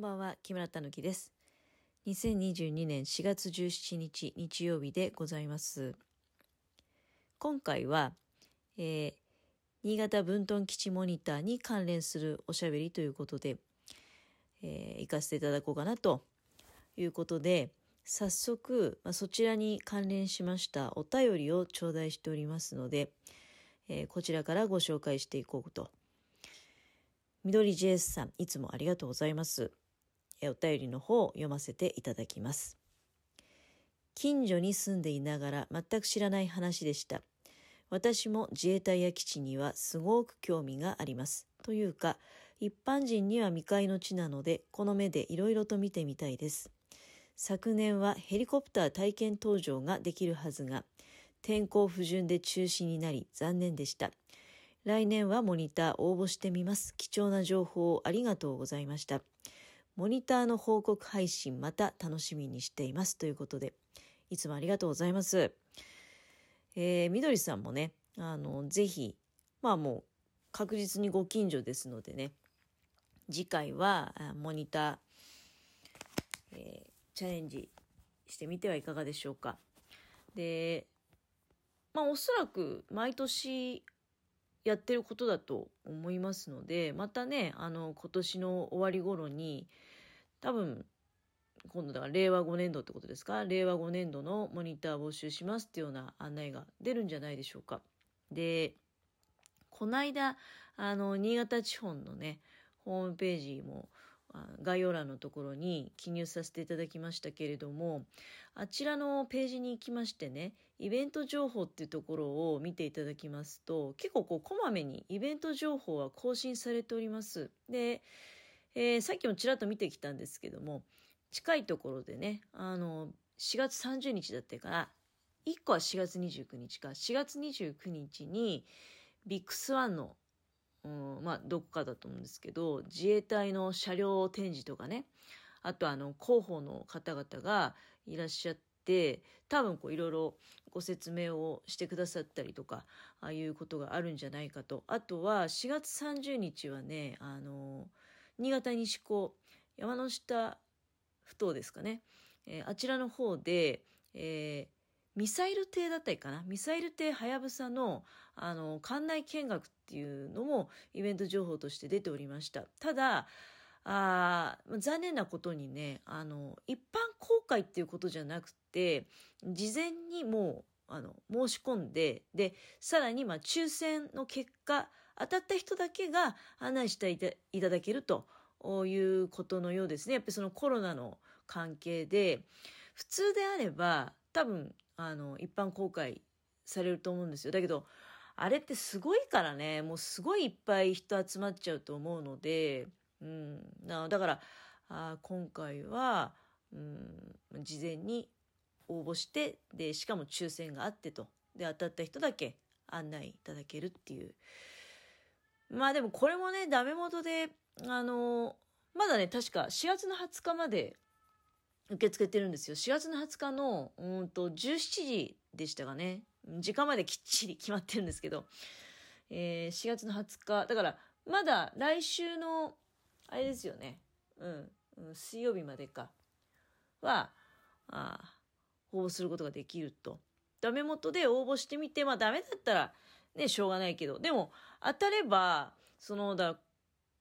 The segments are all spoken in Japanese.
んばんは、木村たぬきです。2022年4月17日日曜日でございます。今回は、えー、新潟分屯基地モニターに関連するおしゃべりということで、えー、行かせていただこうかなということで、早速、まあ、そちらに関連しましたお便りを頂戴しておりますので、えー、こちらからご紹介していこうと緑 JS さん、いつもありがとうございます。お便りの方を読ませていただきます。近所に住んでいながら全く知らない話でした。私も自衛隊や基地にはすごく興味があります。というか、一般人には未開の地なので、この目でいろいろと見てみたいです。昨年はヘリコプター体験搭乗ができるはずが、天候不順で中止になり残念でした。来年はモニター応募してみます。貴重な情報をありがとうございました。モニターの報告配信また楽しみにしています。ということで、いつもありがとうございます。えー、みどりさんもね、あの、ぜひ、まあもう確実にご近所ですのでね、次回はモニター、えー、チャレンジしてみてはいかがでしょうか。で、まあおそらく毎年やってることだと思いますので、またね、あの、今年の終わり頃に、多分、今度だから令和5年度ってことですか？令和5年度のモニター募集しますっていうような案内が出るんじゃないでしょうか。で、この間、あの、新潟地方のね、ホームページも概要欄のところに記入させていただきましたけれども、あちらのページに行きましてね、イベント情報っていうところを見ていただきますと、結構こう、こまめにイベント情報は更新されております。で、えー、さっきもちらっと見てきたんですけども、近いところでね、あの、4月30日だったかな、1個は4月29日か、4月29日に、ビッグスワンのうん、まあ、どこかだと思うんですけど、自衛隊の車両展示とかね、あとあの、広報の方々がいらっしゃって、多分こういろいろご説明をしてくださったりとか、ああいうことがあるんじゃないかと。あとは4月30日はね、あの、新潟西高、山の下ふ頭ですかね。えー、あちらの方で、えーミサイル艇だったりかなミサイル艇はやぶさの、あの、館内見学っていうのもイベント情報として出ておりました。ただ、あ残念なことにね、あの、一般公開っていうことじゃなくて、事前にもう、あの、申し込んで、で、さらに、まあ、抽選の結果、当たった人だけが案内していただけるということのようですね。やっぱりそのコロナの関係で、普通であれば、多分、あの、一般公開されると思うんですよ。だけど、あれってすごいからね、もうすごいいっぱい人集まっちゃうと思うので、うん、だからあ今回は、うん、事前に応募してでしかも抽選があってとで当たった人だけ案内いただけるっていうまあでもこれもねダメ元であのまだね確か4月の20日まで受け付けてるんですよ。4月の20日の、うんと、17時でしたかね。時間まできっちり決まってるんですけど、えー、4月の20日、だから、まだ来週の、あれですよね。うん、うん、水曜日までか。は、あ応募することができると。ダメ元で応募してみて、まあダメだったら、ね、しょうがないけど、でも、当たれば、その、だ、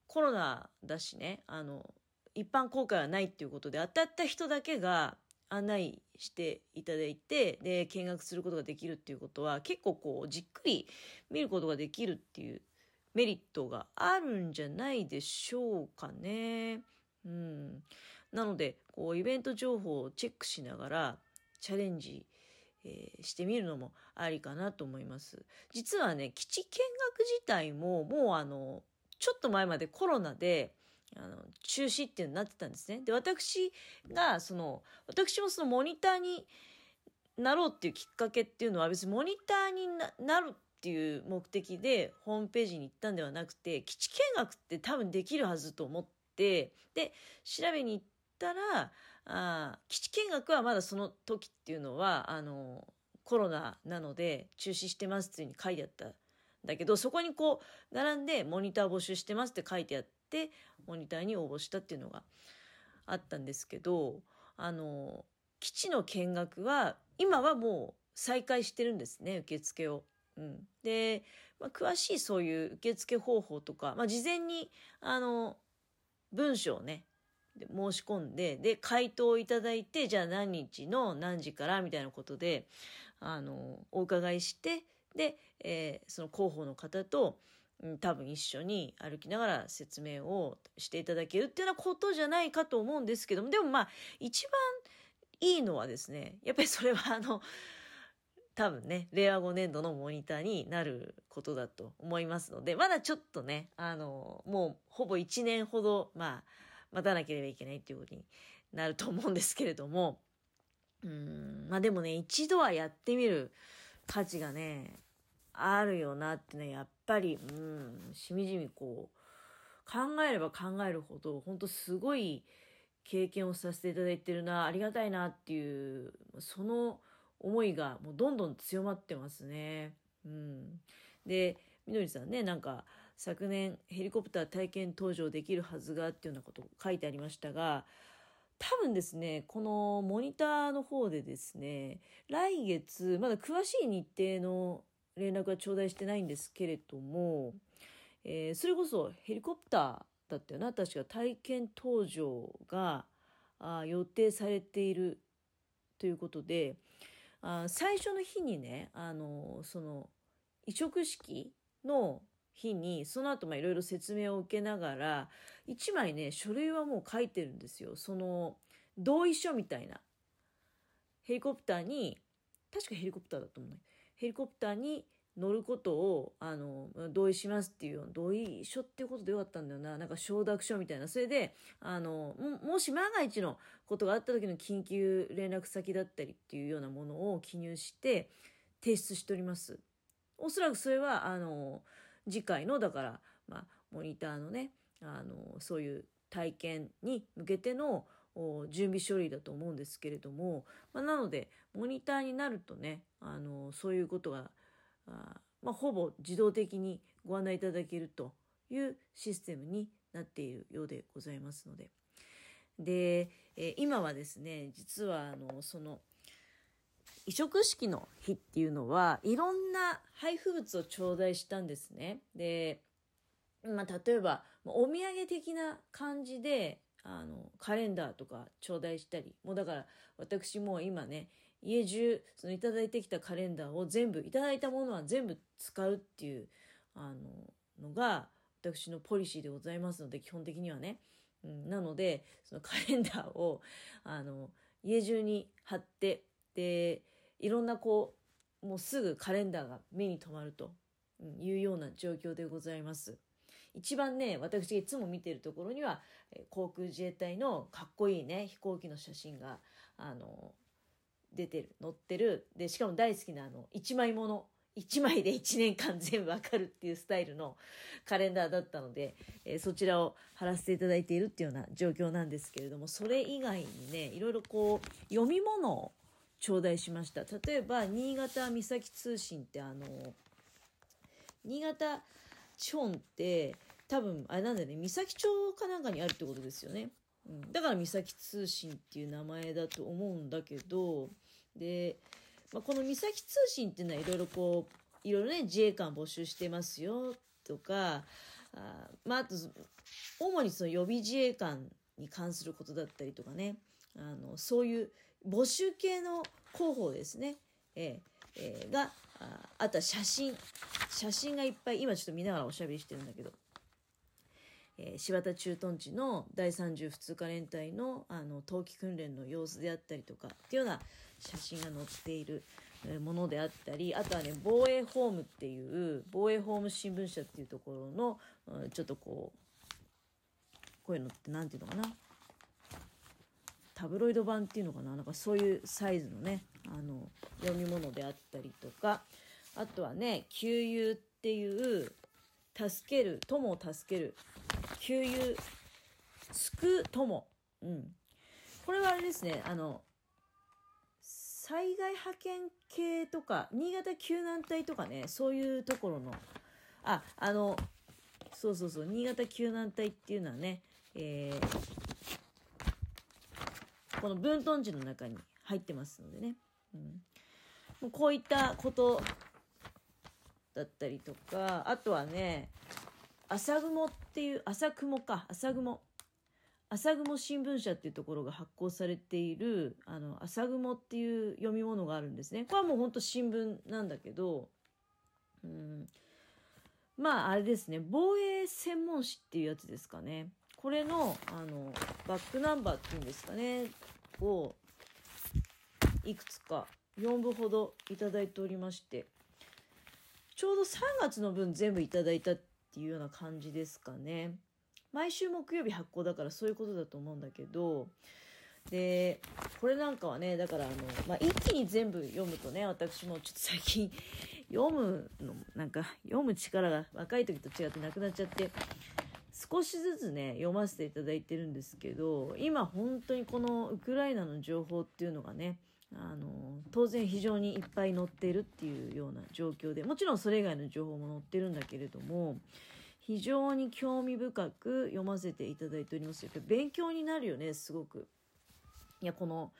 コロナだしね、あの、一般公開はないっていうことで、当たった人だけが案内していただいて、で、見学することができるっていうことは、結構こう、じっくり見ることができるっていうメリットがあるんじゃないでしょうかね。うん。なので、こう、イベント情報をチェックしながら、チャレンジして、えー、してみるのもありかなと思います。実はね、基地見学自体も、もうあの、ちょっと前までコロナで、あの、中止っていうのになってたんですね。で、私が、その、私もそのモニターになろうっていうきっかけっていうのは別にモニターになるっていう目的でホームページに行ったんではなくて、基地見学って多分できるはずと思って、で、調べに行ったら、あ基地見学はまだその時っていうのは、あの、コロナなので中止してますっていうふうに書いてあったんだけど、そこにこう、並んでモニター募集してますって書いてあって、モニターに応募したっていうのがあったんですけど、あの、基地の見学は、今はもう再開してるんですね、受付を。うん、で、まあ、詳しいそういう受付方法とか、まあ、事前に、あの、文章をね、申し込んで、で、回答いただいて、じゃあ何日の何時からみたいなことで、あの、お伺いして、で、えー、その広報の方と、多分一緒に歩きながら説明をしていただけるっていうようなことじゃないかと思うんですけども、でもまあ、一番いいのはですね、やっぱりそれはあの、多分ね、令和5年度のモニターになることだと思いますので、まだちょっとね、あの、もうほぼ1年ほど、まあ、待たなければいけないっていうことになると思うんですけれども、うん、まあでもね、一度はやってみる価値がね、あるよなってね、やっぱり、うん、しみじみこう、考えれば考えるほど、本当すごい経験をさせていただいてるな、ありがたいなっていう、その思いがもうどんどん強まってますね。うん。で、みどりさんね、なんか、昨年ヘリコプター体験搭乗できるはずがっていうようなこと書いてありましたが、多分ですね、このモニターの方でですね、来月、まだ詳しい日程の連絡は頂戴してないんですけれども、えー、それこそヘリコプターだったよな、確か体験搭乗があ予定されているということで、あ最初の日にね、あの、その、移植式の日に、その後まいろいろ説明を受けながら、1枚ね、書類はもう書いてるんですよ。その、同意書みたいな。ヘリコプターに、確かヘリコプターだと思うね。ヘリコプターに乗ることを、あの、同意しますっていう、同意書っていうことでよかったんだよな。なんか承諾書みたいな。それで、あの、もし万が一のことがあった時の緊急連絡先だったりっていうようなものを記入して提出しております。おそらくそれは、あの、次回の、だから、まあ、モニターのね、あの、そういう体験に向けての準備書類だと思うんですけれども、まあ、なので、モニターになるとね、あの、そういうことが、あまあ、ほぼ自動的にご案内いただけるというシステムになっているようでございますので。で、え今はですね、実は、あの、その、移植式の日っていうのはいろんな配布物を頂戴したんですね。で、まあ、例えばお土産的な感じであのカレンダーとか頂戴したりもうだから私も今ね家中そのいただいてきたカレンダーを全部いただいたものは全部使うっていうあののが私のポリシーでございますので基本的にはね、うん、なのでそのカレンダーをあの家中に貼ってでいろんなこうもうすぐカレンダーが目に留まるというような状況でございます。一番ね私がいつも見てるところには航空自衛隊のかっこいいね飛行機の写真があの出てる載ってるでしかも大好きなあの1枚もの1枚で1年間全部わかるっていうスタイルのカレンダーだったので、えー、そちらを貼らせていただいているっていうような状況なんですけれどもそれ以外にねいろいろこう読み物を頂戴しました。例えば新潟三崎通信ってあの新潟地方って多分あれなんだよね。三崎町かなんかにあるってことですよね、うん、だから三崎通信っていう名前だと思うんだけどで、まあ、この三崎通信っていうのはいろいろこういろいろね自衛官募集してますよとかあまああと主にその予備自衛官に関することだったりとかね。あのそういう募集系の広報ですね、えーえ、があとは写真。写真がいっぱい今ちょっと見ながらおしゃべりしてるんだけど、えー、柴田駐屯地の第30普通科連隊のあの冬季訓練の様子であったりとかっていうような写真が載っているものであったりあとはね防衛ホームっていう防衛ホーム新聞社っていうところの、ちょっとこうこういうのって何て言うのかな？タブロイド版っていうのかな？なんかそういうサイズのねあの読み物であったりとかあとはね給油っていう助ける友を助ける給油救う友。うん。これはあれですねあの災害派遣系とか新潟救難隊とかねそういうところのああのそうそうそう新潟救難隊っていうのはね、えー、この分屯地の中に入ってますのでね、うん、もうこういったことだったりとかあとはね朝雲っていう朝雲か。朝雲。朝雲新聞社っていうところが発行されているあの朝雲っていう読み物があるんですね。これはもうほんと新聞なんだけどうん。まああれですね。防衛専門誌っていうやつですかね。これのあのバックナンバーっていうんですかねをいくつか4部ほどいただいておりましてちょうど3月の分全部いただいたっていうような感じですかね。毎週木曜日発行だからそういうことだと思うんだけどでこれなんかはねだからあの、まあ、一気に全部読むとね私もちょっと最近 読むのなんか読む力が若い時と違ってなくなっちゃって少しずつね読ませていただいてるんですけど今本当にこのウクライナの情報っていうのがねあの当然非常にいっぱい載ってるっていうような状況でもちろんそれ以外の情報も載ってるんだけれども非常に興味深く読ませていただいております。よ勉強になるよねすごく。いやこの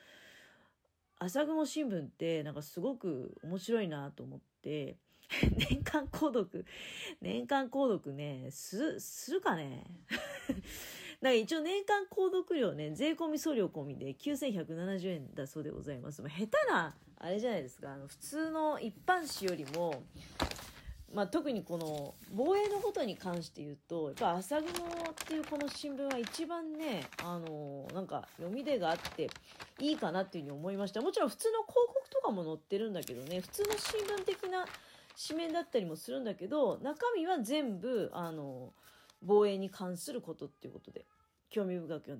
朝雲新聞ってなんかすごく面白いなと思って 年間購読。年間購読ね。すするかね？だか一応年間購読料ね税込み送料込みで9170円だそうでございます。ま下手なあれじゃないですか。あの普通の一般紙よりもまあ、特にこの防衛のことに関して言うとやっぱ朝雲っていうこの新聞は一番ねあのなんか読み出があっていいかなっていうふうに思いました。もちろん普通の広告とかも載ってるんだけどね普通の新聞的な紙面だったりもするんだけど中身は全部あの防衛に関することっていうことで興味深く読んで